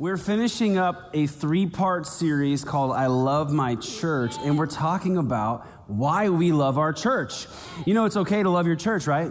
We're finishing up a three part series called I Love My Church, and we're talking about why we love our church. You know, it's okay to love your church, right?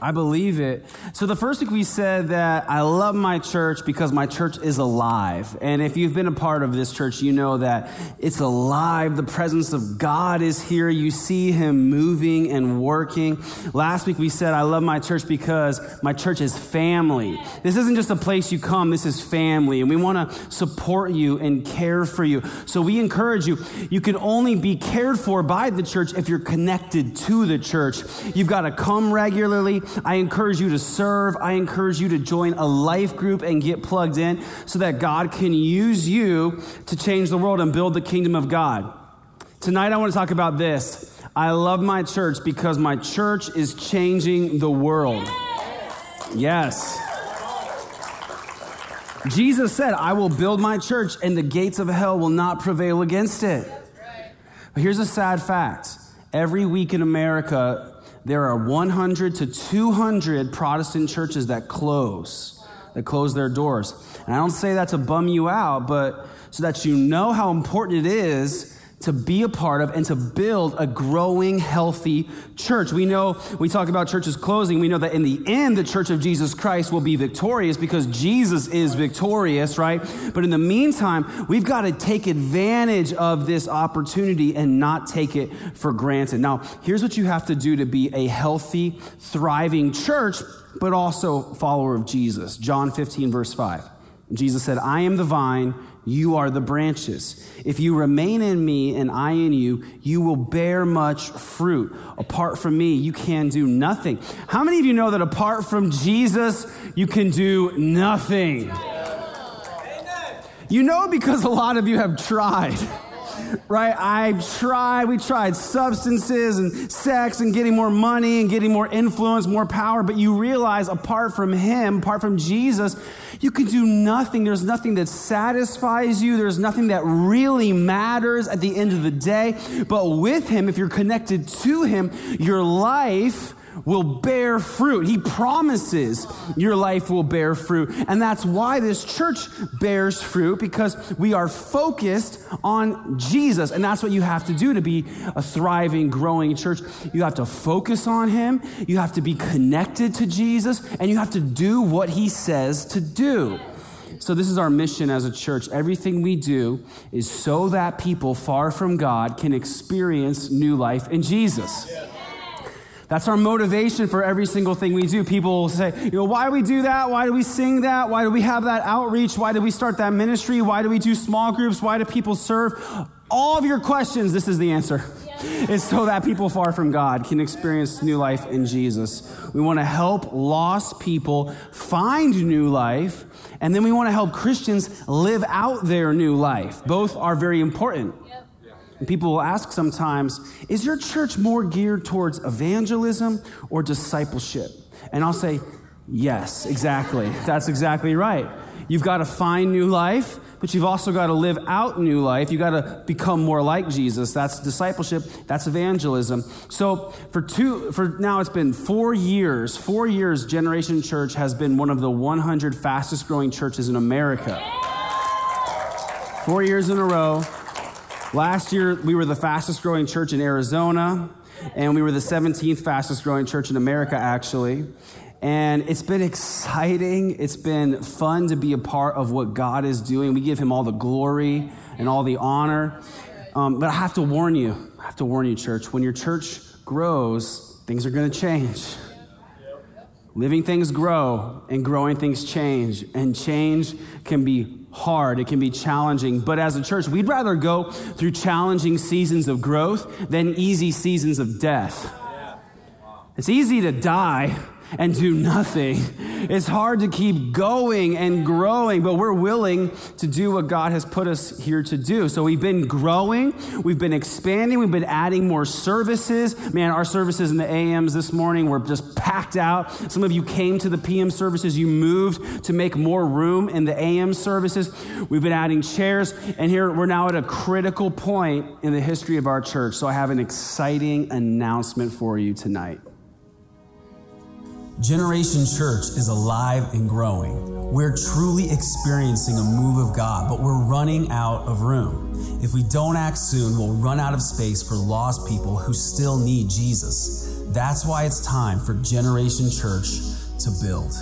I believe it. So, the first week we said that I love my church because my church is alive. And if you've been a part of this church, you know that it's alive. The presence of God is here. You see Him moving and working. Last week we said I love my church because my church is family. This isn't just a place you come, this is family. And we want to support you and care for you. So, we encourage you, you can only be cared for by the church if you're connected to the church. You've got to come regularly. I encourage you to serve. I encourage you to join a life group and get plugged in so that God can use you to change the world and build the kingdom of God. Tonight, I want to talk about this. I love my church because my church is changing the world. Yes. Jesus said, I will build my church and the gates of hell will not prevail against it. But here's a sad fact every week in America, there are 100 to 200 Protestant churches that close, that close their doors. And I don't say that to bum you out, but so that you know how important it is to be a part of and to build a growing, healthy church. We know, we talk about churches closing, we know that in the end, the church of Jesus Christ will be victorious because Jesus is victorious, right? But in the meantime, we've got to take advantage of this opportunity and not take it for granted. Now, here's what you have to do to be a healthy, thriving church, but also follower of Jesus. John 15, verse 5. Jesus said, I am the vine you are the branches. If you remain in me and I in you, you will bear much fruit. Apart from me, you can do nothing. How many of you know that apart from Jesus, you can do nothing? You know because a lot of you have tried right? I tried, we tried substances and sex and getting more money and getting more influence, more power, but you realize apart from Him, apart from Jesus, you can do nothing. There's nothing that satisfies you, there's nothing that really matters at the end of the day. But with Him, if you're connected to Him, your life will bear fruit. He promises your life will bear fruit. And that's why this church bears fruit because we are focused on Jesus. And that's what you have to do to be a thriving, growing church. You have to focus on Him, you have to be connected to Jesus, and you have to do what He says to do. So, this is our mission as a church. Everything we do is so that people far from God can experience new life in Jesus. Yeah. That's our motivation for every single thing we do. People will say, you know, why do we do that? Why do we sing that? Why do we have that outreach? Why do we start that ministry? Why do we do small groups? Why do people serve? All of your questions, this is the answer. It's so that people far from God can experience new life in Jesus. We want to help lost people find new life, and then we want to help Christians live out their new life. Both are very important. And people will ask sometimes, is your church more geared towards evangelism or discipleship? And I'll say, yes, exactly. That's exactly right. You've got to find new life, but you've also got to live out new life. You've got to become more like Jesus. That's discipleship, that's evangelism. So for two for now it's been 4 years. 4 years Generation Church has been one of the 100 fastest growing churches in America. 4 years in a row. Last year, we were the fastest growing church in Arizona, and we were the 17th fastest growing church in America, actually. And it's been exciting. It's been fun to be a part of what God is doing. We give Him all the glory and all the honor. Um, but I have to warn you, I have to warn you, church, when your church grows, things are going to change. Living things grow and growing things change. And change can be hard, it can be challenging. But as a church, we'd rather go through challenging seasons of growth than easy seasons of death. It's easy to die and do nothing. It's hard to keep going and growing, but we're willing to do what God has put us here to do. So we've been growing, we've been expanding, we've been adding more services. Man, our services in the AMs this morning were just packed out. Some of you came to the PM services, you moved to make more room in the AM services. We've been adding chairs, and here we're now at a critical point in the history of our church. So I have an exciting announcement for you tonight. Generation Church is alive and growing. We're truly experiencing a move of God, but we're running out of room. If we don't act soon, we'll run out of space for lost people who still need Jesus. That's why it's time for Generation Church to build.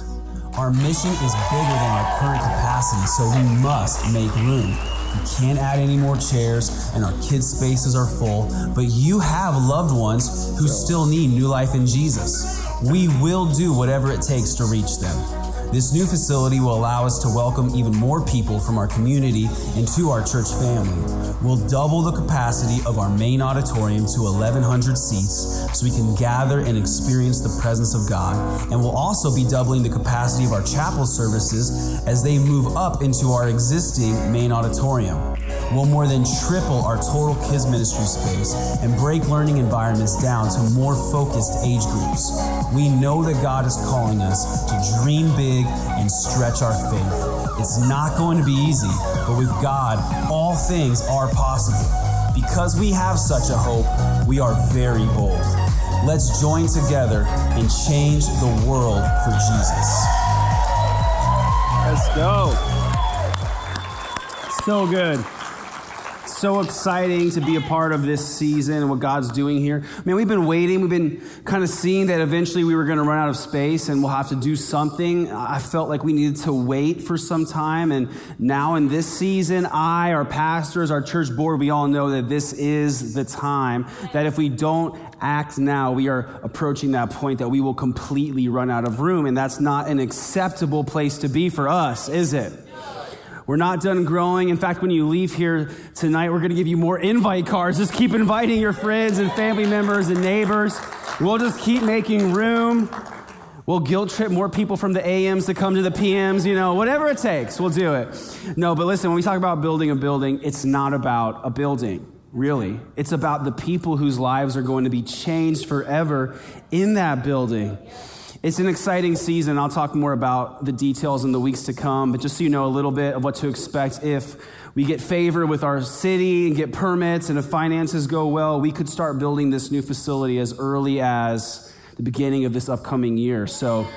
Our mission is bigger than our current capacity, so we must make room. We can't add any more chairs, and our kids' spaces are full, but you have loved ones who still need new life in Jesus. We will do whatever it takes to reach them. This new facility will allow us to welcome even more people from our community into our church family. We'll double the capacity of our main auditorium to 1,100 seats so we can gather and experience the presence of God. And we'll also be doubling the capacity of our chapel services as they move up into our existing main auditorium. We'll more than triple our total kids ministry space and break learning environments down to more focused age groups. We know that God is calling us to dream big and stretch our faith. It's not going to be easy, but with God, all things are possible. Because we have such a hope, we are very bold. Let's join together and change the world for Jesus. Let's go. So good so exciting to be a part of this season and what God's doing here. Man, we've been waiting. We've been kind of seeing that eventually we were going to run out of space and we'll have to do something. I felt like we needed to wait for some time. And now in this season, I, our pastors, our church board, we all know that this is the time that if we don't act now, we are approaching that point that we will completely run out of room. And that's not an acceptable place to be for us, is it? We're not done growing. In fact, when you leave here tonight, we're going to give you more invite cards. Just keep inviting your friends and family members and neighbors. We'll just keep making room. We'll guilt trip more people from the AMs to come to the PMs, you know, whatever it takes, we'll do it. No, but listen, when we talk about building a building, it's not about a building, really. It's about the people whose lives are going to be changed forever in that building. It's an exciting season. I'll talk more about the details in the weeks to come, but just so you know a little bit of what to expect if we get favor with our city and get permits and if finances go well, we could start building this new facility as early as the beginning of this upcoming year. So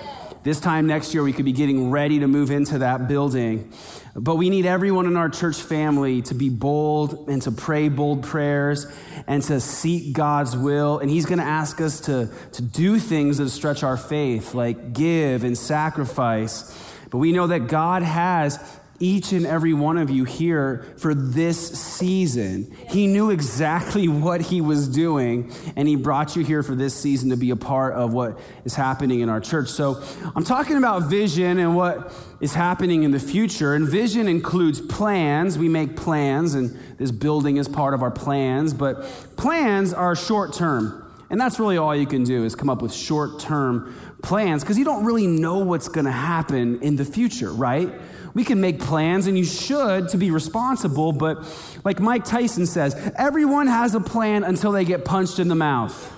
this time next year, we could be getting ready to move into that building. But we need everyone in our church family to be bold and to pray bold prayers and to seek God's will. And He's going to ask us to, to do things that stretch our faith, like give and sacrifice. But we know that God has each and every one of you here for this season. He knew exactly what he was doing, and he brought you here for this season to be a part of what is happening in our church. So, I'm talking about vision and what is happening in the future. And vision includes plans. We make plans, and this building is part of our plans, but plans are short term. And that's really all you can do is come up with short term plans because you don't really know what's going to happen in the future, right? We can make plans, and you should to be responsible, but like Mike Tyson says, everyone has a plan until they get punched in the mouth.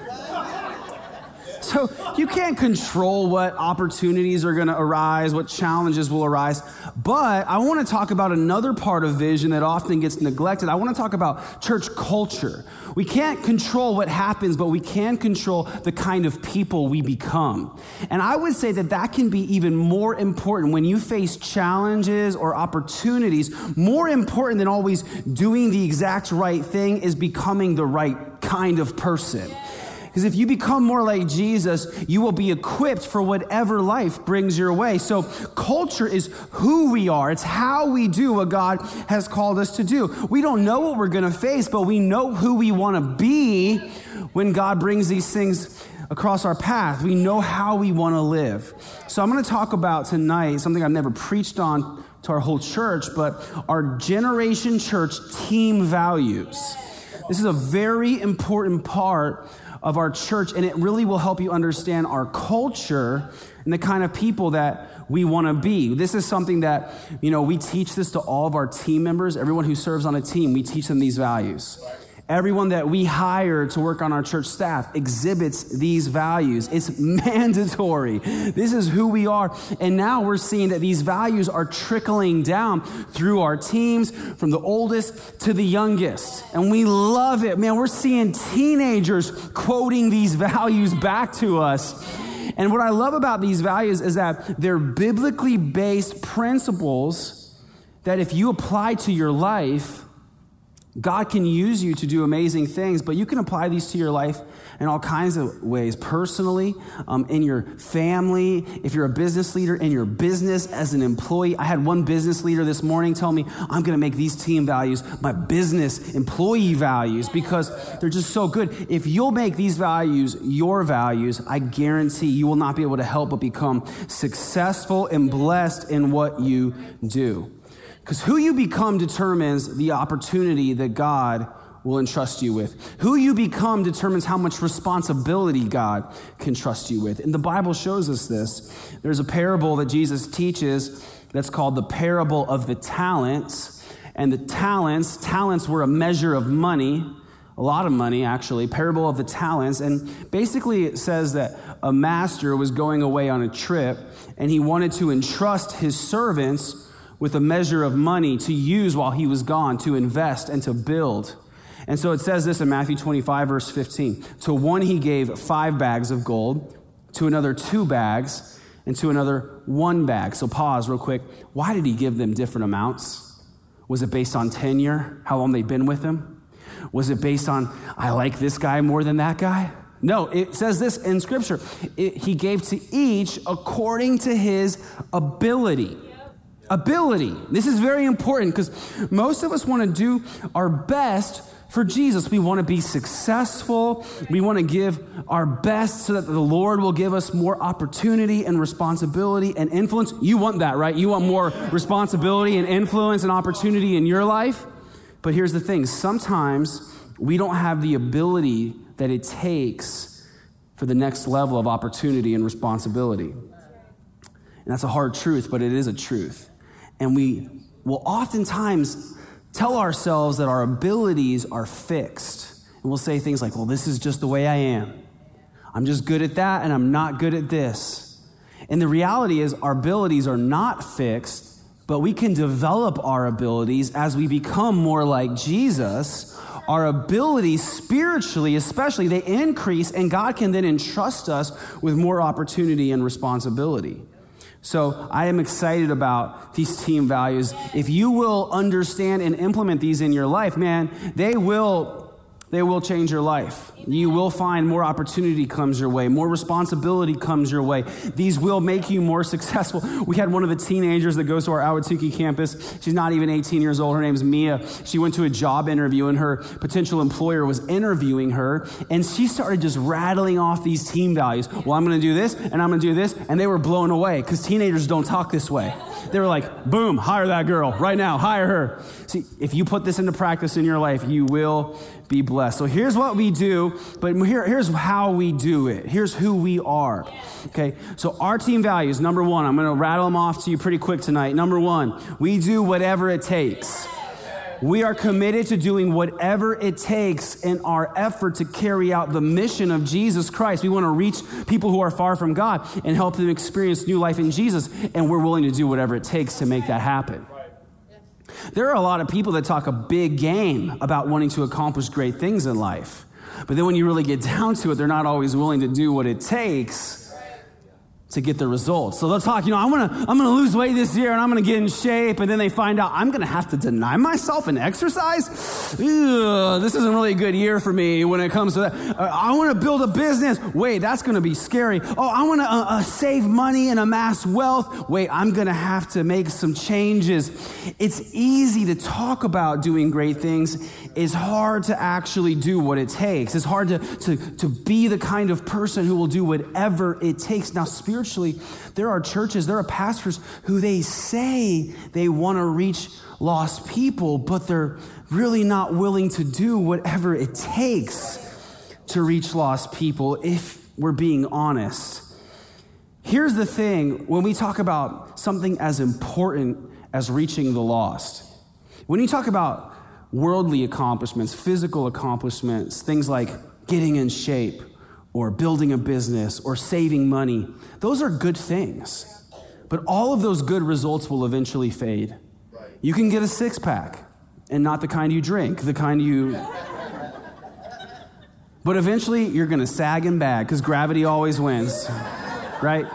So you can't control what opportunities are going to arise, what challenges will arise. But I want to talk about another part of vision that often gets neglected. I want to talk about church culture. We can't control what happens, but we can control the kind of people we become. And I would say that that can be even more important when you face challenges or opportunities. More important than always doing the exact right thing is becoming the right kind of person. Because if you become more like Jesus, you will be equipped for whatever life brings your way. So, culture is who we are, it's how we do what God has called us to do. We don't know what we're going to face, but we know who we want to be when God brings these things across our path. We know how we want to live. So, I'm going to talk about tonight something I've never preached on to our whole church, but our Generation Church team values. This is a very important part of our church, and it really will help you understand our culture and the kind of people that we want to be. This is something that, you know, we teach this to all of our team members, everyone who serves on a team, we teach them these values. Everyone that we hire to work on our church staff exhibits these values. It's mandatory. This is who we are. And now we're seeing that these values are trickling down through our teams from the oldest to the youngest. And we love it. Man, we're seeing teenagers quoting these values back to us. And what I love about these values is that they're biblically based principles that if you apply to your life, God can use you to do amazing things, but you can apply these to your life in all kinds of ways personally, um, in your family, if you're a business leader, in your business as an employee. I had one business leader this morning tell me, I'm going to make these team values my business employee values because they're just so good. If you'll make these values your values, I guarantee you will not be able to help but become successful and blessed in what you do. Because who you become determines the opportunity that God will entrust you with. Who you become determines how much responsibility God can trust you with. And the Bible shows us this. There's a parable that Jesus teaches that's called the parable of the talents. And the talents, talents were a measure of money, a lot of money actually, parable of the talents. And basically it says that a master was going away on a trip and he wanted to entrust his servants with a measure of money to use while he was gone, to invest and to build. And so it says this in Matthew 25, verse 15. To one he gave five bags of gold, to another two bags, and to another one bag. So pause real quick. Why did he give them different amounts? Was it based on tenure, how long they'd been with him? Was it based on, I like this guy more than that guy? No, it says this in Scripture. It, he gave to each according to his ability ability. This is very important because most of us want to do our best for Jesus. We want to be successful. We want to give our best so that the Lord will give us more opportunity and responsibility and influence. You want that, right? You want more responsibility and influence and opportunity in your life. But here's the thing sometimes we don't have the ability that it takes for the next level of opportunity and responsibility. And that's a hard truth, but it is a truth. And we will oftentimes tell ourselves that our abilities are fixed. And we'll say things like, well, this is just the way I am. I'm just good at that and I'm not good at this. And the reality is, our abilities are not fixed, but we can develop our abilities as we become more like Jesus. Our abilities, spiritually especially, they increase, and God can then entrust us with more opportunity and responsibility. So I am excited about these team values. If you will understand and implement these in your life, man, they will they will change your life. You will find more opportunity comes your way, more responsibility comes your way. These will make you more successful. We had one of the teenagers that goes to our Ahwatukee campus. She's not even 18 years old. Her name's Mia. She went to a job interview, and her potential employer was interviewing her, and she started just rattling off these team values. Well, I'm going to do this, and I'm going to do this, and they were blown away because teenagers don't talk this way. They were like, boom, hire that girl right now, hire her. See, if you put this into practice in your life, you will be blessed. So here's what we do, but here, here's how we do it. Here's who we are. Okay, so our team values number one, I'm to rattle them off to you pretty quick tonight. Number one, we do whatever it takes. We are committed to doing whatever it takes in our effort to carry out the mission of Jesus Christ. We want to reach people who are far from God and help them experience new life in Jesus, and we're willing to do whatever it takes to make that happen. There are a lot of people that talk a big game about wanting to accomplish great things in life. But then when you really get down to it, they're not always willing to do what it takes to get the results. So they'll talk, you know, I'm gonna, I'm gonna lose weight this year and I'm gonna get in shape. And then they find out I'm gonna have to deny myself and exercise. Ugh, this isn't really a good year for me when it comes to that. Uh, I wanna build a business. Wait, that's gonna be scary. Oh, I wanna uh, uh, save money and amass wealth. Wait, I'm gonna have to make some changes. It's easy to talk about doing great things. It's hard to actually do what it takes. It's hard to, to, to be the kind of person who will do whatever it takes. Now, spiritually, spiritually, there are churches, there are pastors who they say they want to reach lost people, but they're really not willing to do whatever it takes to reach lost people, if we're being honest. Here's the thing when we talk about something as important as reaching the lost, when you talk about worldly accomplishments, physical accomplishments, things like getting in shape, or building a business or saving money. Those are good things. But all of those good results will eventually fade. You can get a six pack and not the kind you drink, the kind you. But eventually you're going to sag and bag because gravity always wins. right?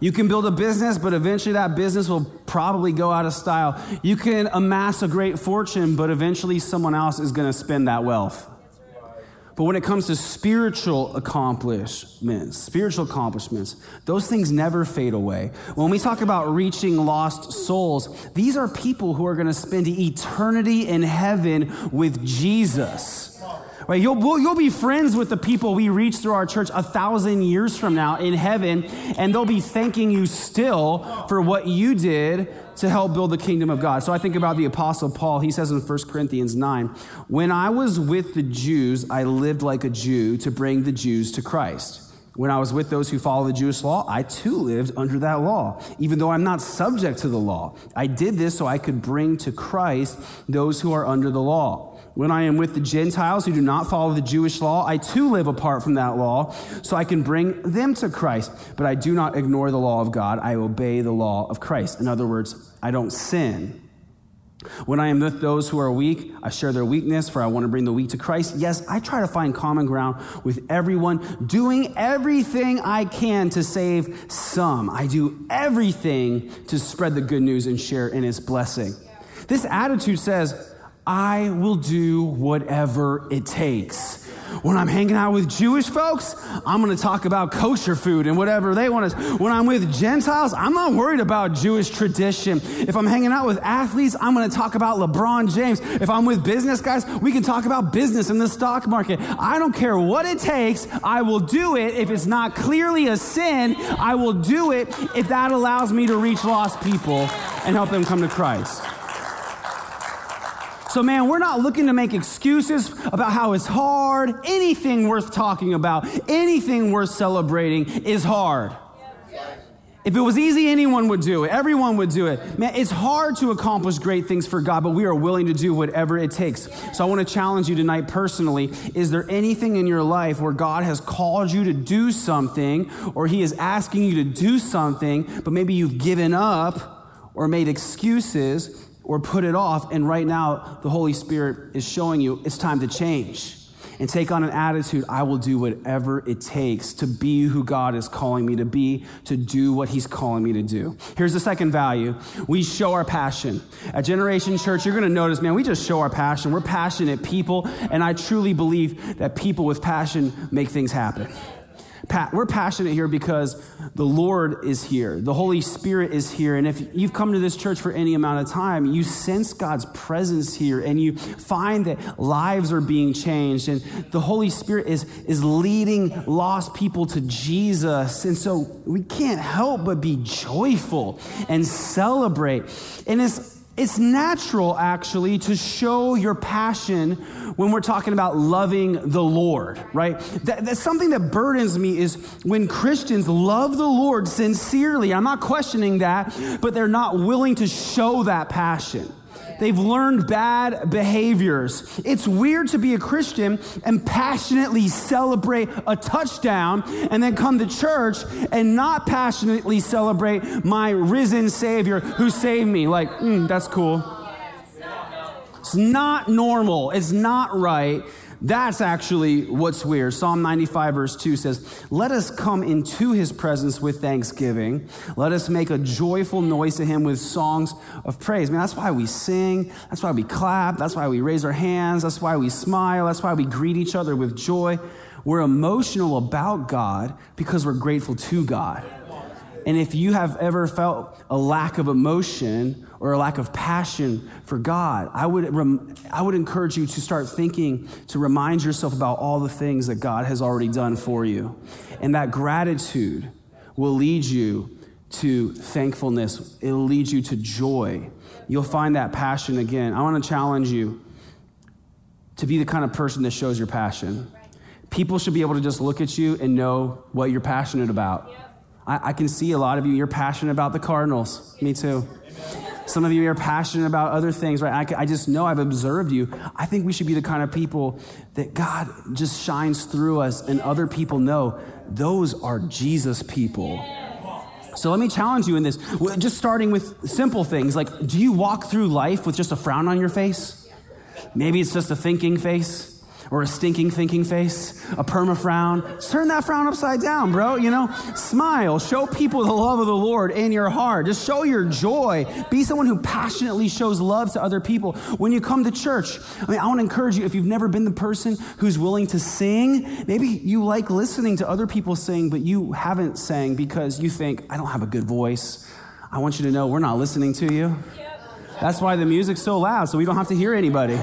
You can build a business, but eventually that business will probably go out of style. You can amass a great fortune, but eventually someone else is going to spend that wealth. But when it comes to spiritual accomplishments, spiritual accomplishments, those things never fade away. When we talk about reaching lost souls, these are people who are going to spend eternity in heaven with Jesus. Right? You'll, you'll be friends with the people we reach through our church a thousand years from now in heaven, and they'll be thanking you still for what you did to help build the kingdom of God. So I think about the Apostle Paul. He says in 1 Corinthians 9, When I was with the Jews, I lived like a Jew to bring the Jews to Christ. When I was with those who follow the Jewish law, I too lived under that law, even though I'm not subject to the law. I did this so I could bring to Christ those who are under the law. When I am with the Gentiles who do not follow the Jewish law, I too live apart from that law, so I can bring them to Christ. But I do not ignore the law of God, I obey the law of Christ. In other words, I don't sin. When I am with those who are weak, I share their weakness, for I want to bring the weak to Christ. Yes, I try to find common ground with everyone, doing everything I can to save some. I do everything to spread the good news and share in its blessing. This attitude says, I will do whatever it takes. When I'm hanging out with Jewish folks, I'm going to talk about kosher food and whatever they want to. When I'm with Gentiles, I'm not worried about Jewish tradition. If I'm hanging out with athletes, I'm going to talk about LeBron James. If I'm with business guys, we can talk about business in the stock market. I don't care what it takes. I will do it. If it's not clearly a sin, I will do it if that allows me to reach lost people and help them come to Christ. So, man, we're not looking to make excuses about how it's hard. Anything worth talking about, anything worth celebrating is hard. If it was easy, anyone would do it. Everyone would do it. Man, it's hard to accomplish great things for God, but we are willing to do whatever it takes. So I want to challenge you tonight personally. Is there anything in your life where God has called you to do something, or He is asking you to do something, but maybe you've given up or made excuses? Or put it off. And right now, the Holy Spirit is showing you it's time to change and take on an attitude I will do whatever it takes to be who God is calling me to be, to do what He's calling me to do. Here's the second value we show our passion. At Generation Church, you're to notice, man, we just show our passion. We're passionate people, and I truly believe that people with passion make things happen we're passionate here because the Lord is here. The Holy Spirit is here. And if you've come to this church for any amount of time, you sense God's presence here and you find that lives are being changed and the Holy Spirit is, is leading lost people to Jesus. And so we can't help but be joyful and celebrate. And it's it's natural, actually, to show your passion when we're talking about loving the Lord, right? That, that's something that burdens me is when Christians love the Lord sincerely. I'm not questioning that, but they're not willing to show that passion. They've learned bad behaviors. It's weird to be a Christian and passionately celebrate a touchdown and then come to church and not passionately celebrate my risen Savior who saved me. Like, mm, that's cool. It's not normal. It's not right. That's actually what's weird. Psalm 95, verse 2 says, Let us come into his presence with thanksgiving. Let us make a joyful noise to him with songs of praise. Man, that's why we sing. That's why we clap. That's why we raise our hands. That's why we smile. That's why we greet each other with joy. We're emotional about God because we're grateful to God. And if you have ever felt a lack of emotion or a lack of passion for God, I would, rem- I would encourage you to start thinking, to remind yourself about all the things that God has already done for you. And that gratitude will lead you to thankfulness, it'll lead you to joy. You'll find that passion again. I want to challenge you to be the kind of person that shows your passion. People should be able to just look at you and know what you're passionate about. I, I can see a lot of you, you're passionate about the Cardinals. Me too. Some of you are passionate about other things, right? I, I, just know I've observed you. I think we should be the kind of people that God just shines through us and other people know those are Jesus people. So let me challenge you in this. Just starting with simple things like do you walk through life with just a frown on your face? Maybe it's just a thinking face. Or a stinking thinking face, a perma frown. Turn that frown upside down, bro. You know, smile. Show people the love of the Lord in your heart. Just show your joy. Be someone who passionately shows love to other people. When you come to church, I mean, I want to encourage you if you've never been the person who's willing to sing, maybe you like listening to other people sing, but you haven't sang because you think, I don't have a good voice. I want you to know we're not listening to you. That's why the music's so loud, so we don't have to hear anybody.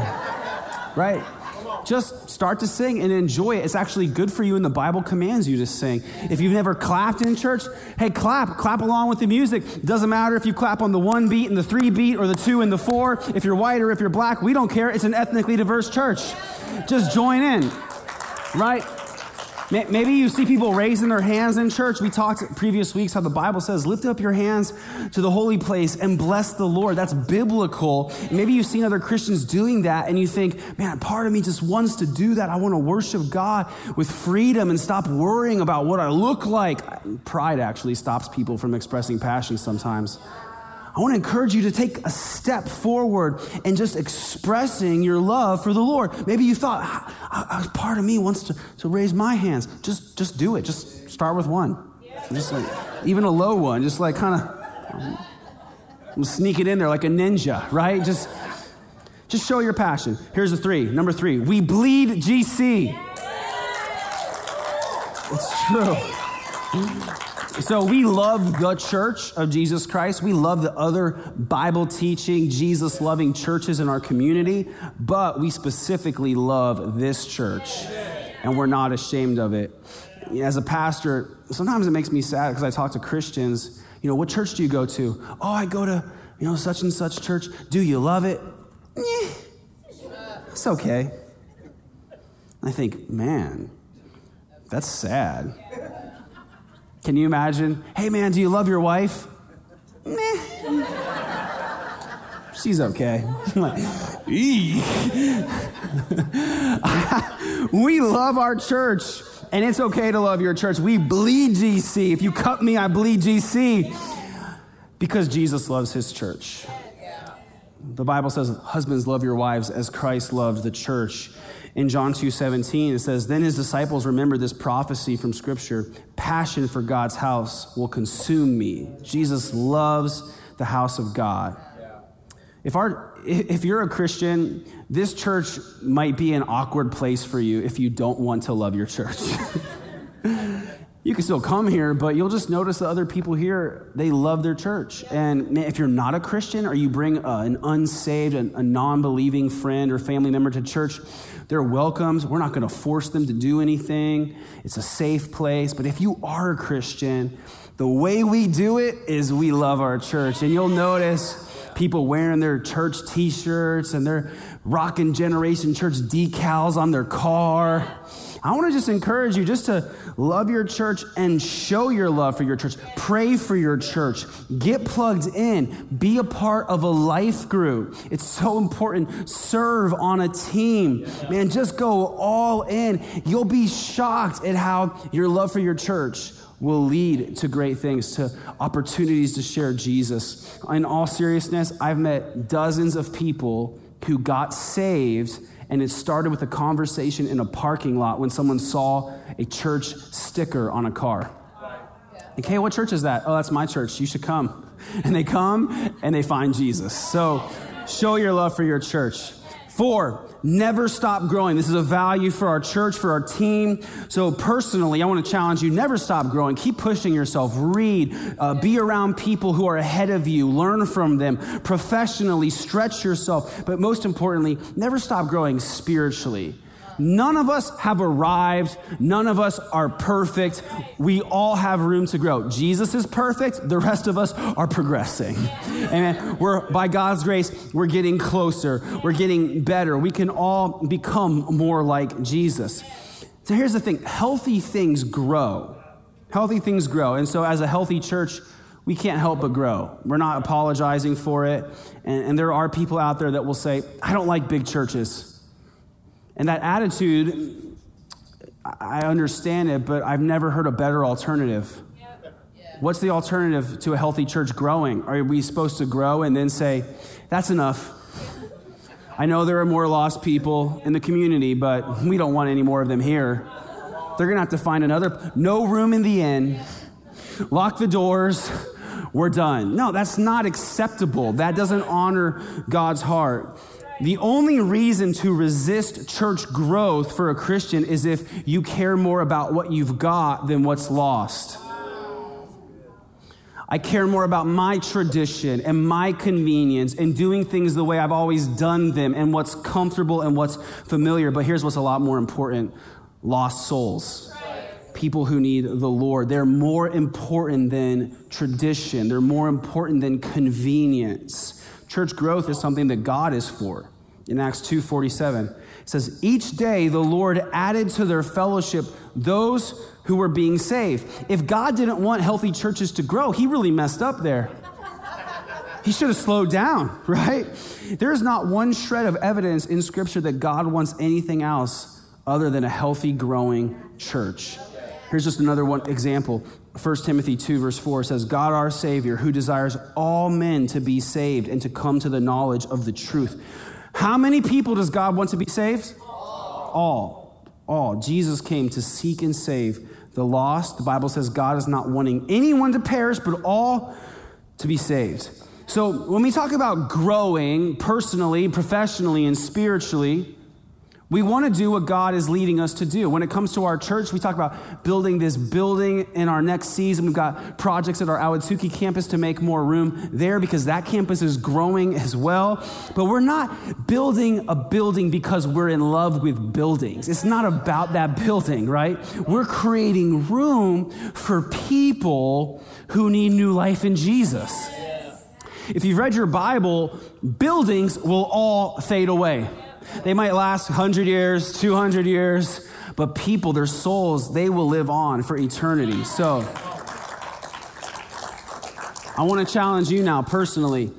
Right? Just start to sing and enjoy it. It's actually good for you, and the Bible commands you to sing. If you've never clapped in church, hey, clap. Clap along with the music. Doesn't matter if you clap on the one beat and the three beat or the two and the four. If you're white or if you're black, we don't care. It's an ethnically diverse church. Just join in, right? Maybe you see people raising their hands in church. We talked previous weeks how the Bible says, lift up your hands to the holy place and bless the Lord. That's biblical. Maybe you've seen other Christians doing that and you think, man, part of me just wants to do that. I want to worship God with freedom and stop worrying about what I look like. Pride actually stops people from expressing passion sometimes. I want to encourage you to take a step forward and just expressing your love for the Lord. Maybe you thought, a part of me wants to, to raise my hands. Just, just do it. Just start with one. Just like, even a low one, just like kind of um, sneak it in there like a ninja, right? Just, just show your passion. Here's the three. Number three, we bleed GC. It's true. So we love the church of Jesus Christ. We love the other Bible teaching, Jesus loving churches in our community, but we specifically love this church and we're not ashamed of it. As a pastor, sometimes it makes me sad because I talk to Christians, you know, what church do you go to? Oh, I go to, you know, such and such church. Do you love it? It's okay. I think, man, that's sad. Can you imagine? Hey, man, do you love your wife? Meh. She's okay. we love our church, and it's okay to love your church. We bleed GC. If you cut me, I bleed GC because Jesus loves his church. The Bible says, Husbands, love your wives as Christ loved the church in John 2:17 it says then his disciples remembered this prophecy from scripture passion for God's house will consume me Jesus loves the house of God. If our if you're a Christian this church might be an awkward place for you if you don't want to love your church. You can still come here, but you'll just notice the other people here, they love their church. And if you're not a Christian or you bring a, an unsaved, a, a non believing friend or family member to church, they're welcomed. We're not going to force them to do anything. It's a safe place. But if you are a Christian, the way we do it is we love our church. And you'll notice people wearing their church t shirts and they're rocking Generation Church decals on their car. I want to just encourage you just to love your church and show your love for your church. Pray for your church. Get plugged in. Be a part of a life group. It's so important. Serve on a team. Man, just go all in. You'll be shocked at how your love for your church will lead to great things, to opportunities to share Jesus. In all seriousness, I've met dozens of people who got saved and it started with a conversation in a parking lot when someone saw a church sticker on a car. Okay, what church is that? Oh, that's my church. You should come. And they come and they find Jesus. So show your love for your church. Four, never stop growing. This is a value for our church, for our team. So, personally, I want to challenge you never stop growing. Keep pushing yourself. Read, uh, be around people who are ahead of you, learn from them. Professionally, stretch yourself. But most importantly, never stop growing spiritually. None of us have arrived. None of us are perfect. We all have room to grow. Jesus is perfect. The rest of us are progressing. Amen. We're, by God's grace, we're getting closer. We're getting better. We can all become more like Jesus. So here's the thing healthy things grow. Healthy things grow. And so, as a healthy church, we can't help but grow. We're not apologizing for it. And, and there are people out there that will say, I don't like big churches. And that attitude, I understand it, but I've never heard a better alternative. What's the alternative to a healthy church growing? Are we supposed to grow and then say, that's enough? I know there are more lost people in the community, but we don't want any more of them here. They're going to have to find another, no room in the inn, lock the doors, we're done. No, that's not acceptable. That doesn't honor God's heart. The only reason to resist church growth for a Christian is if you care more about what you've got than what's lost. I care more about my tradition and my convenience and doing things the way I've always done them and what's comfortable and what's familiar. But here's what's a lot more important lost souls. People who need the Lord. They're more important than tradition, they're more important than convenience. Church growth is something that God is for. In Acts 2:47, it says, "Each day the Lord added to their fellowship those who were being saved. If God didn't want healthy churches to grow, he really messed up there. He should have slowed down, right? There is not one shred of evidence in Scripture that God wants anything else other than a healthy, growing church. Here's just another one example. 1 Timothy 2, verse 4 says, God our Savior, who desires all men to be saved and to come to the knowledge of the truth. How many people does God want to be saved? All. All. all. Jesus came to seek and save the lost. The Bible says God is not wanting anyone to perish, but all to be saved. So when we talk about growing personally, professionally, and spiritually, we want to do what God is leading us to do. When it comes to our church, we talk about building this building in our next season. We've got projects at our Ahwatukee campus to make more room there because that campus is growing as well. But we're not building a building because we're in love with buildings. It's not about that building, right? We're creating room for people who need new life in Jesus. If you've read your Bible, buildings will all fade away. They might last 100 years, 200 years, but people, their souls, they will live on for eternity. So, I want to challenge you now personally.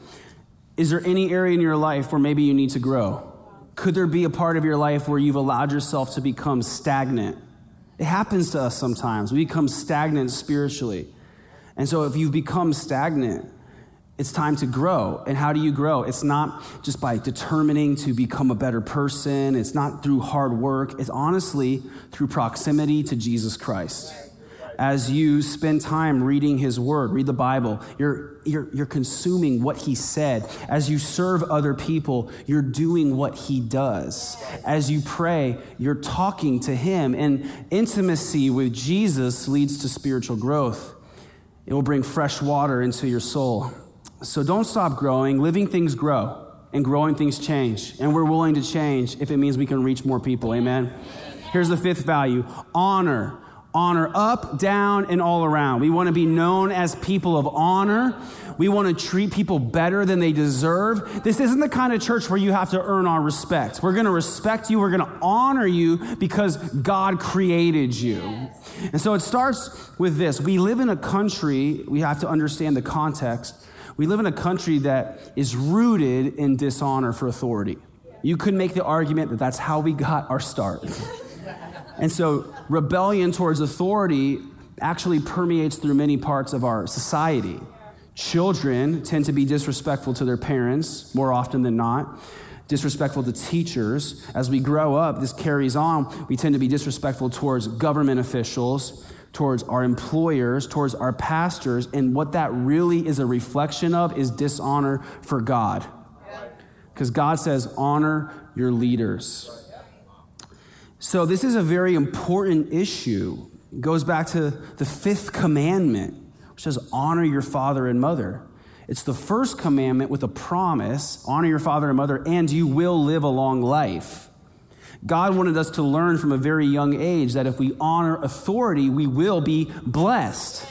Is there any area in your life where maybe you need to grow? Could there be a part of your life where you've allowed yourself to become stagnant? It happens to us sometimes. We become stagnant spiritually. And so, if you've become stagnant, it's time to grow. And how do you grow? It's not just by determining to become a better person, it's not through hard work, it's honestly through proximity to Jesus Christ. As you spend time reading his word, read the Bible, you're, you're, you're consuming what he said. As you serve other people, you're doing what he does. As you pray, you're talking to him. And intimacy with Jesus leads to spiritual growth. It will bring fresh water into your soul. So don't stop growing. Living things grow, and growing things change. And we're willing to change if it means we can reach more people. Amen. Here's the fifth value honor. Honor up, down, and all around. We want to be known as people of honor. We want to treat people better than they deserve. This isn't the kind of church where you have to earn our respect. We're going to respect you. We're going to honor you because God created you. And so it starts with this. We live in a country, we have to understand the context we live in a country that is rooted in dishonor for authority. You could make the argument that that's how we got our start. and so, rebellion towards authority actually permeates through many parts of our society. Children tend to be disrespectful to their parents more often than not, disrespectful to teachers. As we grow up, this carries on. We tend to be disrespectful towards government officials, towards our employers, towards our pastors, and what that really is a reflection of is dishonor for God. Because God says, honor your leaders. So, this is a very important issue. It goes back to the fifth commandment, which says, honor your father and mother. It's the first commandment with a promise honor your father and mother, and you will live a long life. God wanted us to learn from a very young age that if we honor authority, we will be blessed.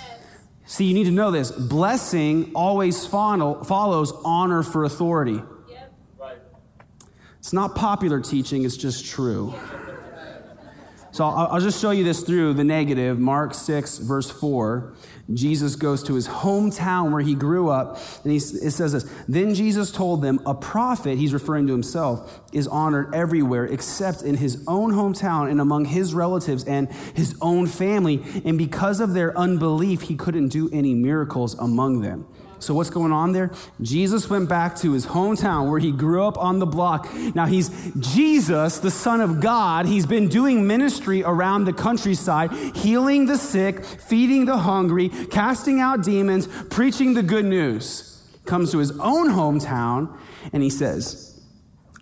See, you need to know this blessing always follows honor for authority. It's not popular teaching, it's just true. So I'll, just show you this through the negative. Mark 6, verse 4. Jesus goes to his hometown where he grew up, and he, it says this Then Jesus told them, A prophet, he's referring to himself, is honored everywhere except in his own hometown and among his relatives and his own family. And because of their unbelief, he couldn't do any miracles among them. So, what's going on there? Jesus went back to his hometown where he grew up on the block. Now, he's Jesus, the Son of God. He's been doing ministry around the countryside, healing the sick, feeding the hungry, casting out demons, preaching the good news. Comes to his own hometown and he says,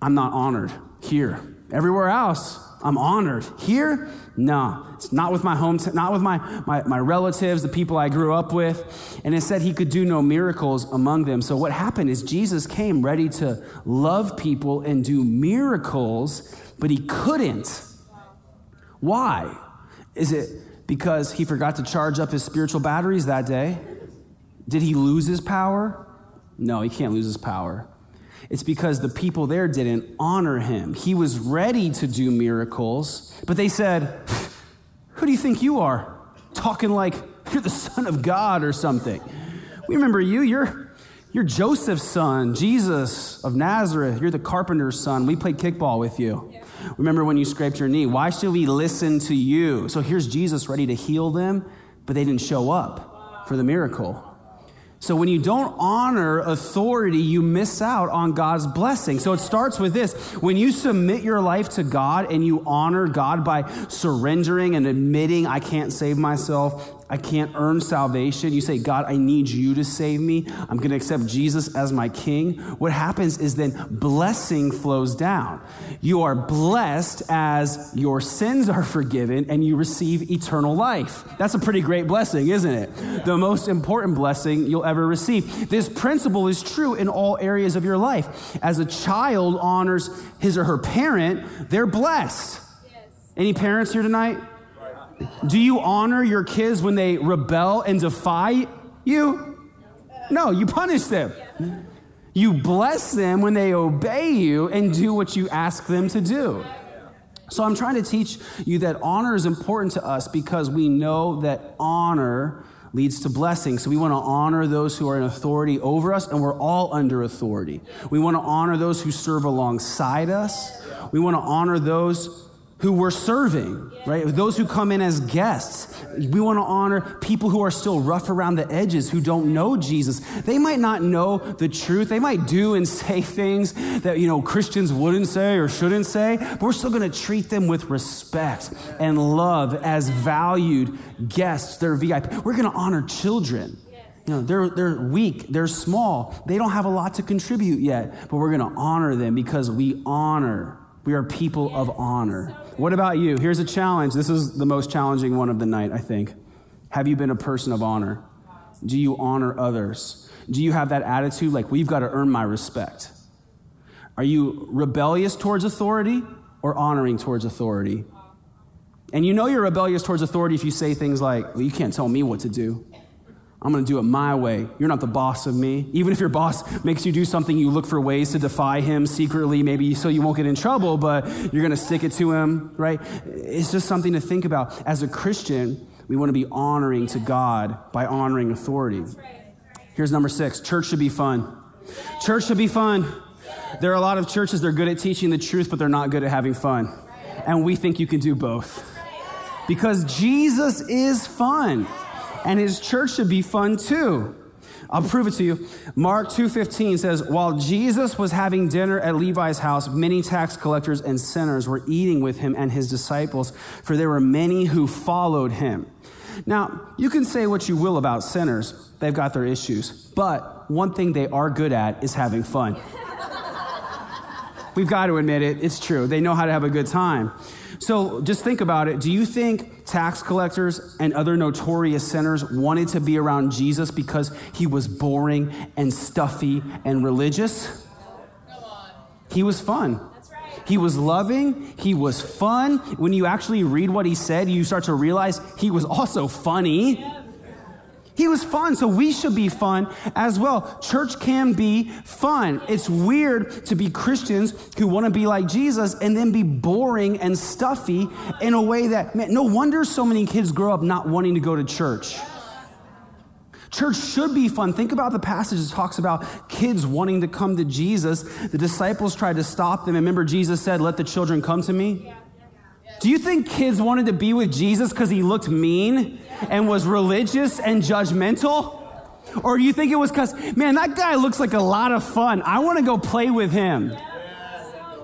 I'm not honored here. Everywhere else, I'm honored. Here, no, it's not with my home, not with my, my, my relatives, the people I grew up with. And it said he could do no miracles among them. So what happened is Jesus came ready to love people and do miracles, but he couldn't. Why? Is it because he forgot to charge up his spiritual batteries that day? Did he lose his power? No, he can't lose his power. It's because the people there didn't honor him. He was ready to do miracles, but they said, Who do you think you are? Talking like you're the Son of God or something. We remember you. You're, you're Joseph's son, Jesus of Nazareth. You're the carpenter's son. We played kickball with you. Remember when you scraped your knee? Why should we listen to you? So here's Jesus ready to heal them, but they didn't show up for the miracle. So when you don't honor authority, you miss out on God's blessing. So it starts with this. When you submit your life to God and you honor God by surrendering and admitting, I can't save myself, I can't earn salvation. You say, God, I need you to save me. I'm going to accept Jesus as my king. What happens is then blessing flows down. You are blessed as your sins are forgiven and you receive eternal life. That's a pretty great blessing, isn't it? The most important blessing you'll ever receive. This principle is true in all areas of your life. As a child honors his or her parent, they're blessed. Yes. Any parents here tonight? Do you honor your kids when they rebel and defy you? No, you punish them. You bless them when they obey you and do what you ask them to do. So I'm trying to teach you that honor is important to us because we know that honor leads to blessing. So we want to honor those who are in authority over us, and we're all under authority. We want to honor those who serve alongside us. We want to honor those who we're serving, right? Those who come in as guests. We want to honor people who are still rough around the edges, who don't know Jesus. They might not know the truth. They might do and say things that, you know, Christians wouldn't say or shouldn't say, but we're still going to treat them with respect and love as valued guests. They're VIP. We're going to honor children. You know, they're, they're weak, they're small, they don't have a lot to contribute yet, but we're going to honor them because we honor we are people of honor. What about you? Here's a challenge. This is the most challenging one of the night, I think. Have you been a person of honor? Do you honor others? Do you have that attitude like, we've got to earn my respect? Are you rebellious towards authority or honoring towards authority? And you know you're rebellious towards authority if you say things like, well, you can't tell me what to do. I'm going to do it my way. You're not the boss of me. Even if your boss makes you do something, you look for ways to defy him secretly, maybe so you won't get in trouble, but you're going to stick it to him, right? It's just something to think about. As a Christian, we want to be honoring to God by honoring authority. Here's number six church should be fun. Church should be fun. There are a lot of churches, they're good at teaching the truth, but they're not good at having fun. And we think you can do both. Because Jesus is fun and his church should be fun too. I'll prove it to you. Mark 2:15 says, "While Jesus was having dinner at Levi's house, many tax collectors and sinners were eating with him and his disciples, for there were many who followed him." Now, you can say what you will about sinners. They've got their issues. But one thing they are good at is having fun. We've got to admit it. It's true. They know how to have a good time. So just think about it. Do you think tax collectors and other notorious sinners wanted to be around Jesus because he was boring and stuffy and religious? He was fun. He was loving. He was fun. When you actually read what he said, you start to realize he was also funny. He was fun, so we should be fun as well. Church can be fun. It's weird to be Christians who want to be like Jesus and then be boring and stuffy in a way that, man, no wonder so many kids grow up not wanting to go to church. Church should be fun. Think about the passage that talks about kids wanting to come to Jesus. The disciples tried to stop them. And remember, Jesus said, Let the children come to me. Yeah. Do you think kids wanted to be with Jesus because he looked mean and was religious and judgmental? Or do you think it was because, man, that guy looks like a lot of fun. I want to go play with him.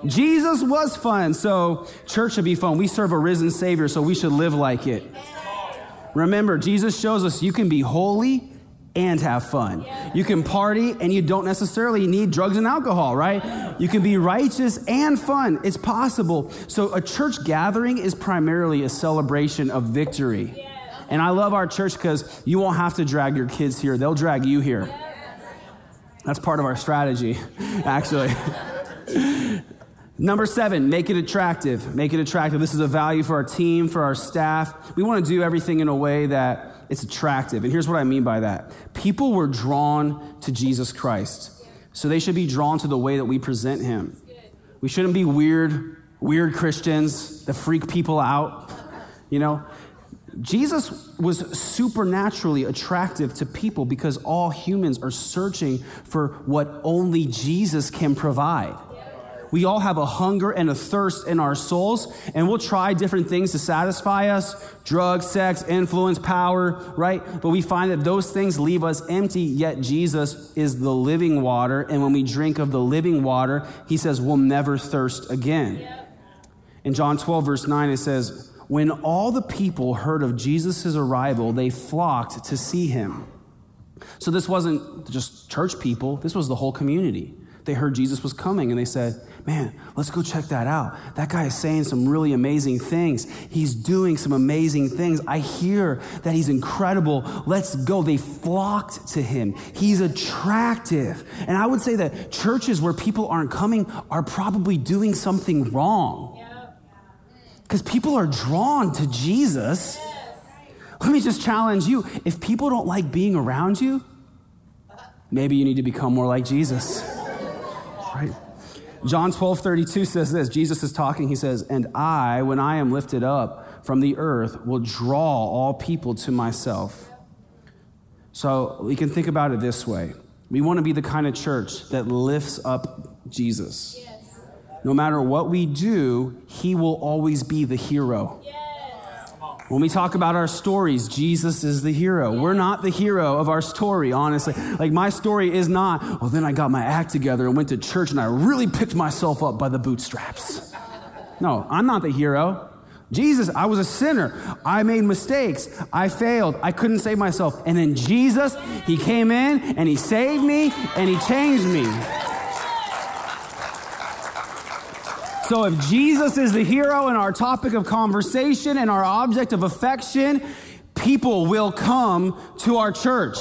Jesus was fun, so church should be fun. We serve a risen Savior, so we should live like it. Remember, Jesus shows us you can be holy and have fun. You can party and you don't necessarily need drugs and alcohol, right? You can be righteous and fun. It's possible. So, a church gathering is primarily a celebration of victory. And I love our church because you won't have to drag your kids here, they'll drag you here. That's part of our strategy, actually. Number seven, make it attractive. Make it attractive. This is a value for our team, for our staff. We want to do everything in a way that it's attractive. And here's what I mean by that people were drawn to Jesus Christ, so they should be drawn to the way that we present him. We shouldn't be weird, weird Christians that freak people out. You know, Jesus was supernaturally attractive to people because all humans are searching for what only Jesus can provide. We all have a hunger and a thirst in our souls, and we'll try different things to satisfy us drugs, sex, influence, power, right? But we find that those things leave us empty, yet Jesus is the living water. And when we drink of the living water, he says, we'll never thirst again. In John 12, verse 9, it says, When all the people heard of Jesus' arrival, they flocked to see him. So this wasn't just church people, this was the whole community. They heard Jesus was coming and they said, man, let's go check that out. That guy is saying some really amazing things. He's doing some amazing things. I hear that he's incredible. Let's go. They flocked to him. He's attractive. And I would say that churches where people aren't coming are probably doing something wrong. Because people are drawn to Jesus. Let me just challenge you. If people don't like being around you, maybe you need to become more like Jesus. Right? John 12, 32 says this Jesus is talking. He says, And I, when I am lifted up from the earth, will draw all people to myself. So we can think about it this way we want to be the kind of church that lifts up Jesus. Yes. No matter what we do, he will always be the hero. Yes. When we talk about our stories, Jesus is the hero. We're not the hero of our story, honestly. Like, my story is not, well, then I got my act together and went to church and I really picked myself up by the bootstraps. No, I'm not the hero. Jesus, I was a sinner. I made mistakes. I failed. I couldn't save myself. And then Jesus, He came in and He saved me and He changed me. So, if Jesus is the hero and our topic of conversation and our object of affection, people will come to our church.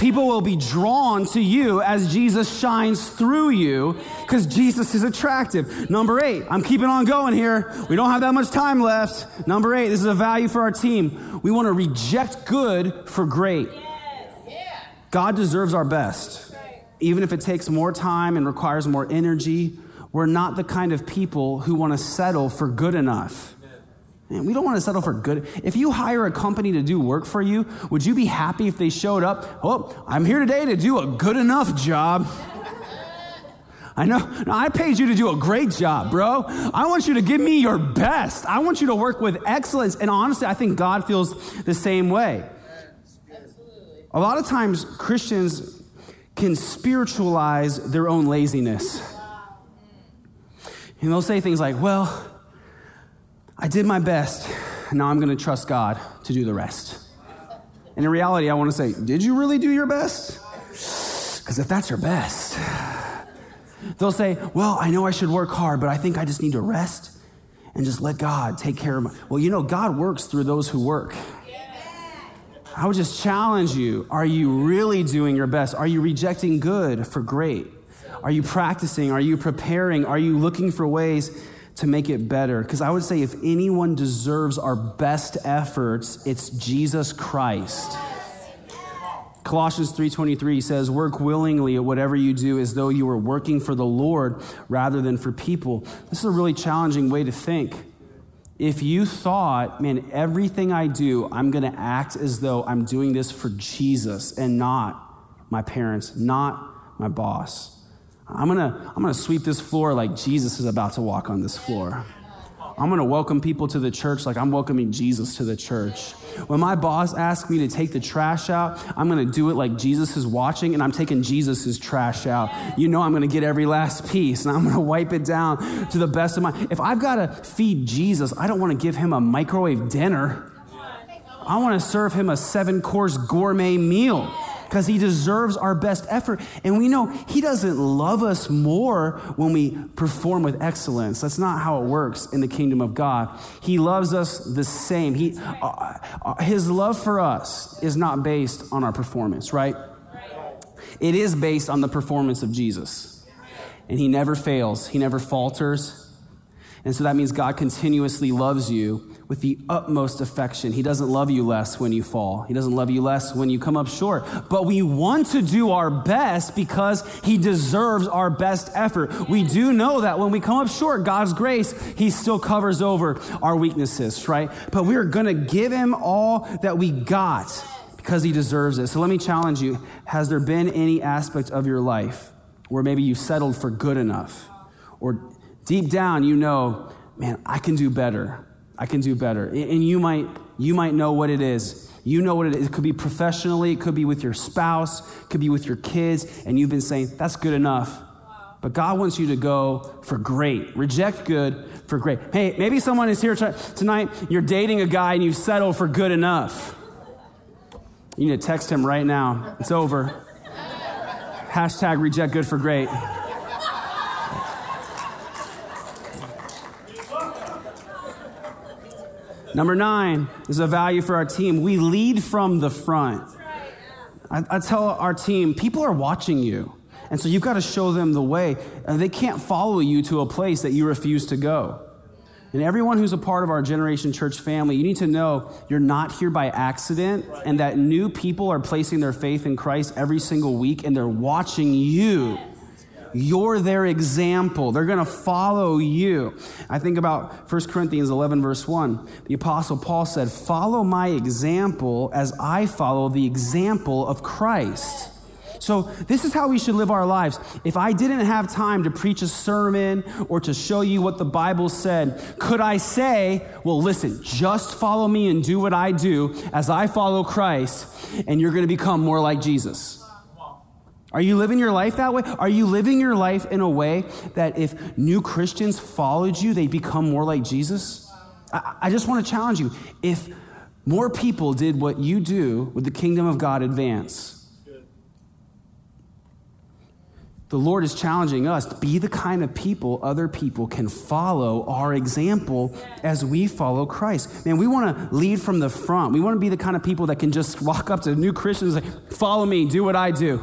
People will be drawn to you as Jesus shines through you because Jesus is attractive. Number eight, I'm keeping on going here. We don't have that much time left. Number eight, this is a value for our team. We want to reject good for great. God deserves our best, even if it takes more time and requires more energy we're not the kind of people who want to settle for good enough. Man, we don't want to settle for good. If you hire a company to do work for you, would you be happy if they showed up? Oh, I'm here today to do a good enough job. I know. No, I paid you to do a great job, bro. I want you to give me your best. I want you to work with excellence. And honestly, I think God feels the same way. Absolutely. A lot of times, Christians can spiritualize their own laziness. And they'll say things like, well, I did my best. Now I'm going to trust God to do the rest. And in reality, I want to say, did you really do your best? Because if that's your best, they'll say, well, I know I should work hard, but I think I just need to rest and just let God take care of my. Well, you know, God works through those who work. I would just challenge you are you really doing your best? Are you rejecting good for great? Are you practicing? Are you preparing? Are you looking for ways to make it better? Because I would say if anyone deserves our best efforts, it's Jesus Christ. Colossians 3:23 says, "Work willingly at whatever you do as though you were working for the Lord rather than for people." This is a really challenging way to think. If you thought, "Man, everything I do, I'm going to act as though I'm doing this for Jesus and not my parents, not my boss." I'm gonna, I'm gonna sweep this floor like Jesus is about to walk on this floor. I'm to welcome people to the church like I'm welcoming Jesus to the church. When my boss asks me to take the trash out, I'm to do it like Jesus is watching and I'm taking Jesus' trash out. You know, I'm to get every last piece and I'm to wipe it down to the best of my. If I've got to feed Jesus, I don't want to give him a microwave dinner. I want to serve him a seven course gourmet meal because he deserves our best effort. And we know he doesn't love us more when we perform with excellence. That's not how it works in the kingdom of God. He loves us the same. He, uh, uh, his love for us is not based on our performance, right? It is based on the performance of Jesus. And he never fails, he never falters. And so that means God continuously loves you with the utmost affection. He doesn't love you less when you fall, He doesn't love you less when you come up short. But we want to do our best because He deserves our best effort. We do know that when we come up short, God's grace, He still covers over our weaknesses, right? But we are going to give Him all that we got because He deserves it. So let me challenge you Has there been any aspect of your life where maybe you settled for good enough? Or deep down, you know, man, I can do better. I can do better. And you might, you might know what it is. You know what it is. It could be professionally, it could be with your spouse, it could be with your kids, and you've been saying, that's good enough. But God wants you to go for great. Reject good for great. Hey, maybe someone is here tonight, you're dating a guy and you've settled for good enough. You need to text him right now. It's over. Hashtag reject good for great. Number nine is a value for our team. We lead from the front. I, I tell our team, people are watching you. And so you've got to show them the way. And they can't follow you to a place that you refuse to go. And everyone who's a part of our Generation Church family, you need to know you're not here by accident and that new people are placing their faith in Christ every single week and they're watching you you're their example. They're going to follow you. I think about 1 Corinthians 11, verse 1. The Apostle Paul said, Follow my example as I follow the example of Christ. So, this is how we should live our lives. If I didn't have time to preach a sermon or to show you what the Bible said, could I say, well, listen, just follow me and do what I do as I follow Christ, and you're going to become more like Jesus? Are you living your life that way? Are you living your life in a way that if new Christians followed you, they become more like Jesus? I, I just want to challenge you. If more people did what you do, would the kingdom of God advance? The Lord is challenging us to be the kind of people other people can follow our example as we follow Christ. Man, we want to lead from the front. We want to be the kind of people that can just walk up to new Christians and say, Follow me, do what I do.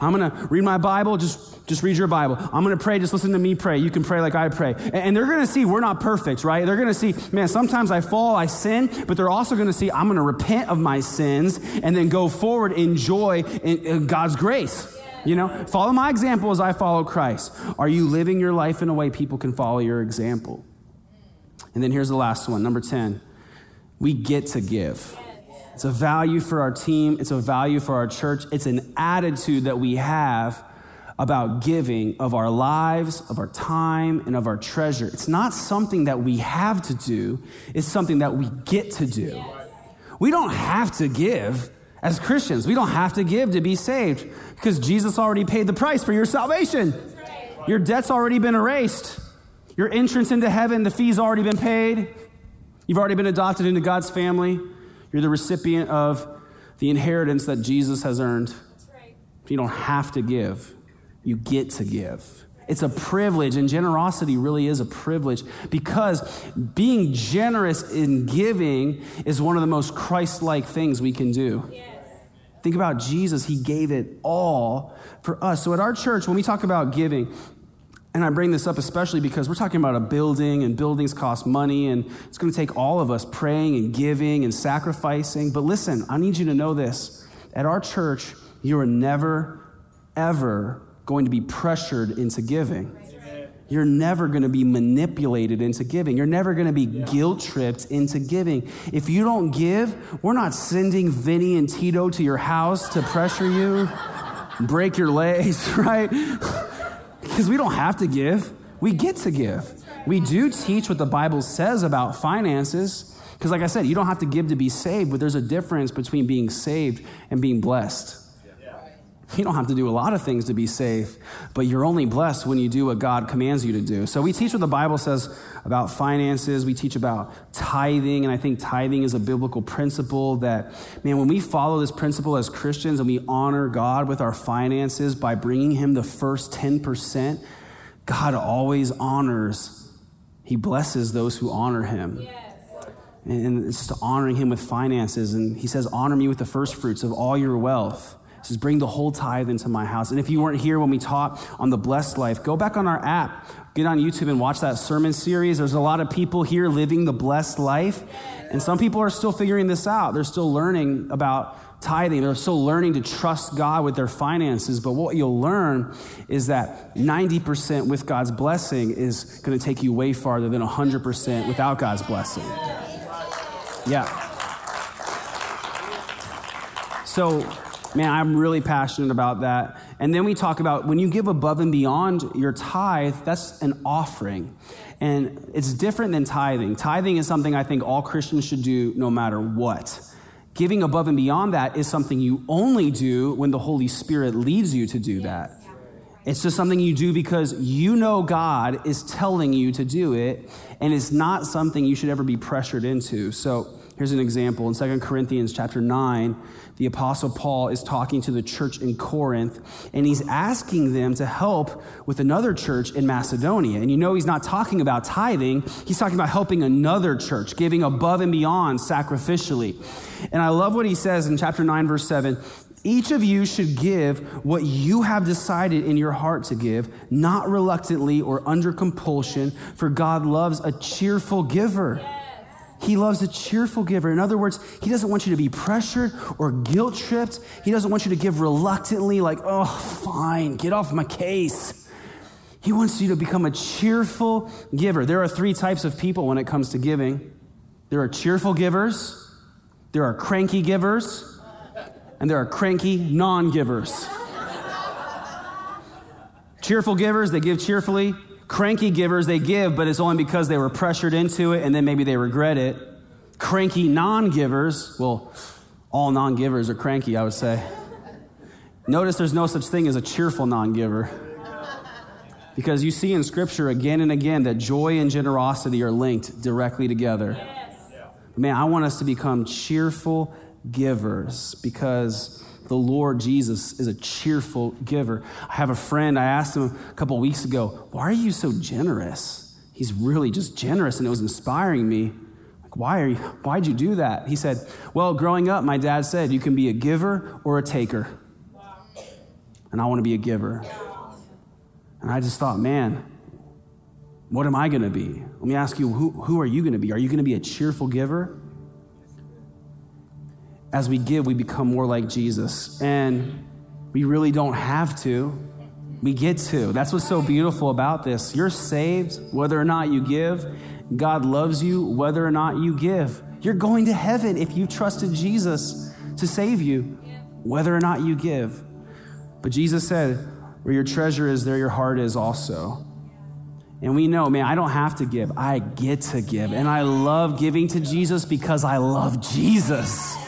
I'm going to read my Bible, just, just read your Bible. I'm going to pray, just listen to me pray. You can pray like I pray. And, and they're going to see we're not perfect, right? They're going to see, man, sometimes I fall, I sin, but they're also going to see I'm going to repent of my sins and then go forward, enjoy in, in God's grace. You know, follow my example as I follow Christ. Are you living your life in a way people can follow your example? And then here's the last one, number 10. We get to give. It's a value for our team, it's a value for our church, it's an attitude that we have about giving of our lives, of our time, and of our treasure. It's not something that we have to do, it's something that we get to do. We don't have to give as Christians. We don't have to give to be saved because Jesus already paid the price for your salvation. Your debt's already been erased. Your entrance into heaven, the fee's already been paid. You've already been adopted into God's family. You're the recipient of the inheritance that Jesus has earned. Right. You don't have to give, you get to give. It's a privilege, and generosity really is a privilege because being generous in giving is one of the most Christ like things we can do. Yes. Think about Jesus, He gave it all for us. So at our church, when we talk about giving, and I bring this up especially because we're talking about a building, and buildings cost money, and it's going to take all of us praying and giving and sacrificing. But listen, I need you to know this. At our church, you are never, ever going to be pressured into giving. You're never going to be manipulated into giving. You're never going to be guilt tripped into giving. If you don't give, we're not sending Vinny and Tito to your house to pressure you, break your legs, right? Because we don't have to give. We get to give. We do teach what the Bible says about finances. Because, like I said, you don't have to give to be saved, but there's a difference between being saved and being blessed. You don't have to do a lot of things to be safe, but you're only blessed when you do what God commands you to do. So we teach what the Bible says about finances. We teach about tithing, and I think tithing is a biblical principle that, man, when we follow this principle as Christians and we honor God with our finances by bringing Him the first 10%, God always honors, He blesses those who honor Him. Yes. And it's just honoring Him with finances. And He says, Honor me with the first fruits of all your wealth says, Bring the whole tithe into my house. And if you weren't here when we taught on the blessed life, go back on our app, get on YouTube and watch that sermon series. There's a lot of people here living the blessed life. And some people are still figuring this out. They're still learning about tithing. They're still learning to trust God with their finances. But what you'll learn is that 90% with God's blessing is going to take you way farther than 100% without God's blessing. Yeah. So, Man, I'm really passionate about that. And then we talk about when you give above and beyond your tithe, that's an offering. And it's different than tithing. Tithing is something I think all Christians should do no matter what. Giving above and beyond that is something you only do when the Holy Spirit leads you to do that. It's just something you do because you know God is telling you to do it, and it's not something you should ever be pressured into. So here's an example in 2 Corinthians chapter 9 the Apostle Paul is talking to the church in Corinth, and he's asking them to help with another church in Macedonia. And you know, he's not talking about tithing, he's talking about helping another church, giving above and beyond sacrificially. And I love what he says in chapter 9, verse 7. Each of you should give what you have decided in your heart to give, not reluctantly or under compulsion, for God loves a cheerful giver. He loves a cheerful giver. In other words, He doesn't want you to be pressured or guilt tripped. He doesn't want you to give reluctantly, like, oh, fine, get off my case. He wants you to become a cheerful giver. There are three types of people when it comes to giving there are cheerful givers, there are cranky givers, and there are cranky non givers. cheerful givers, they give cheerfully. Cranky givers, they give, but it's only because they were pressured into it and then maybe they regret it. Cranky non givers, well, all non givers are cranky, I would say. Notice there's no such thing as a cheerful non giver. Because you see in Scripture again and again that joy and generosity are linked directly together. Man, I want us to become cheerful givers because the Lord Jesus is a cheerful giver. I have a friend, I asked him a couple weeks ago, Why are you so generous? He's really just generous, and it was inspiring me. Like, why are you, why'd you do that? He said, Well, growing up, my dad said, You can be a giver or a taker. And I want to be a giver. And I just thought, man, what am I going to be? Let me ask you, who, who are you going to be? Are you going to be a cheerful giver? As we give, we become more like Jesus. And we really don't have to. We get to. That's what's so beautiful about this. You're saved whether or not you give. God loves you whether or not you give. You're going to heaven if you trusted Jesus to save you, whether or not you give. But Jesus said, Where your treasure is, there your heart is also. And we know, man, I don't have to give. I get to give. And I love giving to Jesus because I love Jesus.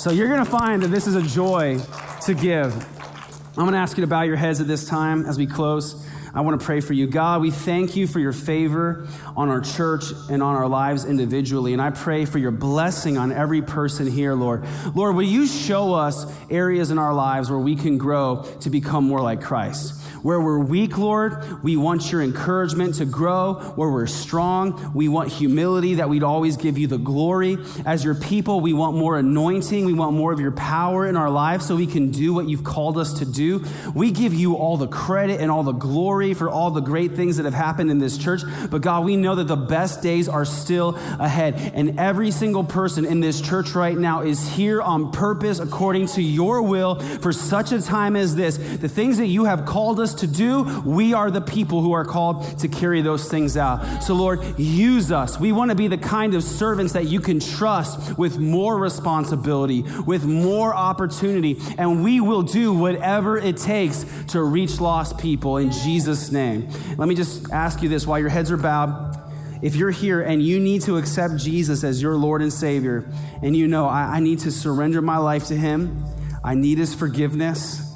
So you're going to find that this is a joy to give. I'm going to ask you to bow your heads at this time as we close. I want to pray for you. God, we thank you for your favor on our church and on our lives individually. And I pray for your blessing on every person here, Lord. Lord, will you show us areas in our lives where we can grow to become more like Christ? Where we're weak, Lord, we want your encouragement to grow. Where we're strong, we want humility that we'd always give you the glory. As your people, we want more anointing. We want more of your power in our lives so we can do what you've called us to do. We give you all the credit and all the glory for all the great things that have happened in this church. But God, we know that the best days are still ahead. And every single person in this church right now is here on purpose according to your will for such a time as this. The things that you have called us us to do, we are the people who are called to carry those things out. So, Lord, use us. We want to be the kind of servants that you can trust with more responsibility, with more opportunity, and we will do whatever it takes to reach lost people in Jesus' name. Let me just ask you this while your heads are bowed. If you're here and you need to accept Jesus as your Lord and Savior, and you know, I, I need to surrender my life to Him, I need His forgiveness,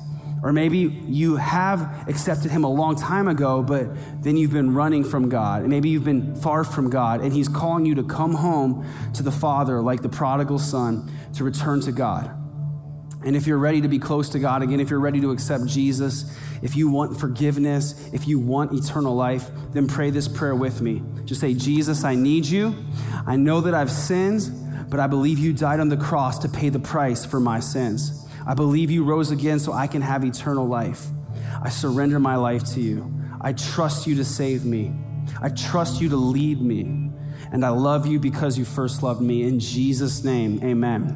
or maybe you have accepted Him a long time ago, but then you've been running from God, and maybe you've been far from God, and He's calling you to come home to the Father like the prodigal son to return to God. And if you're ready to be close to God again, if you're ready to accept Jesus, if you want forgiveness, if you want eternal life, then pray this prayer with me. Just say, Jesus, I need you. I know that I've sinned, but I believe you died on the cross to pay the price for my sins. I believe you rose again so I can have eternal life. I surrender my life to you. I trust you to save me. I trust you to lead me. And I love you because you first loved me. In Jesus' name, amen.